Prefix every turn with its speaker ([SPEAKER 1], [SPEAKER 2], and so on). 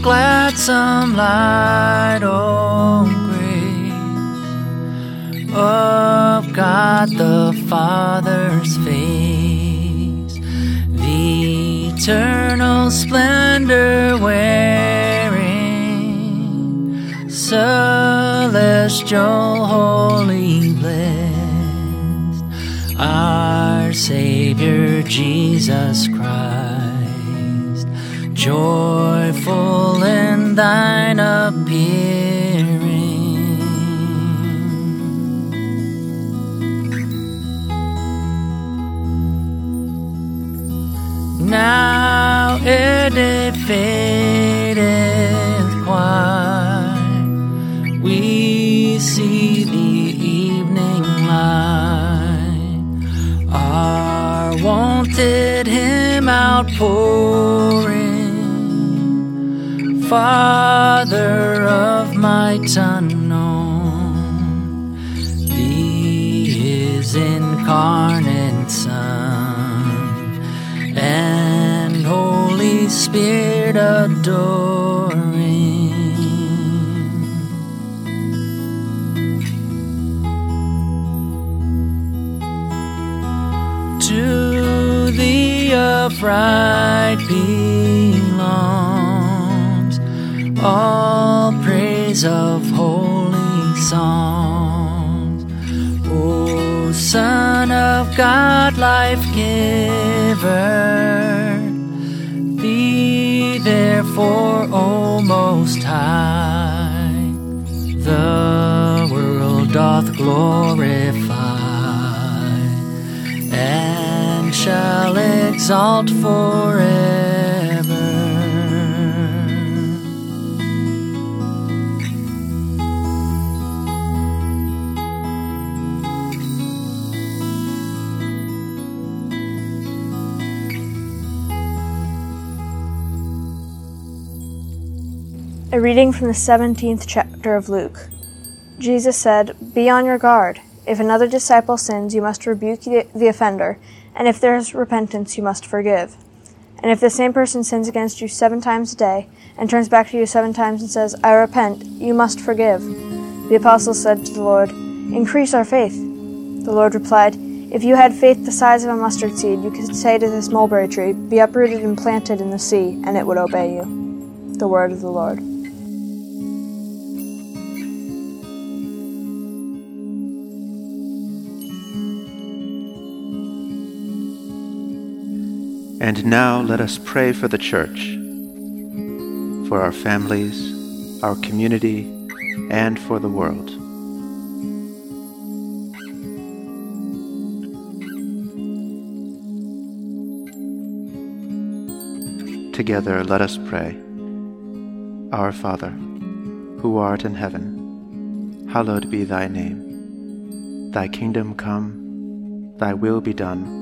[SPEAKER 1] gladsome light, oh, grace of God the Father's face, the eternal splendor wearing, celestial, holy, blessed, our Savior Jesus Christ joyful in thine appearing. Now it fadeth quite, we see the evening light, our wonted hymn outpouring. Father of my unknown, Thee His incarnate Son, and Holy Spirit adoring. To the upright belongs all praise of holy songs. O Son of God, life giver, be therefore, O Most High, the world doth glorify and shall exalt forever.
[SPEAKER 2] A reading from the 17th chapter of Luke. Jesus said, Be on your guard. If another disciple sins, you must rebuke the offender, and if there is repentance, you must forgive. And if the same person sins against you seven times a day, and turns back to you seven times and says, I repent, you must forgive. The apostles said to the Lord, Increase our faith. The Lord replied, If you had faith the size of a mustard seed, you could say to this mulberry tree, Be uprooted and planted in the sea, and it would obey you. The word of the Lord.
[SPEAKER 3] And now let us pray for the church, for our families, our community, and for the world. Together let us pray. Our Father, who art in heaven, hallowed be thy name. Thy kingdom come, thy will be done,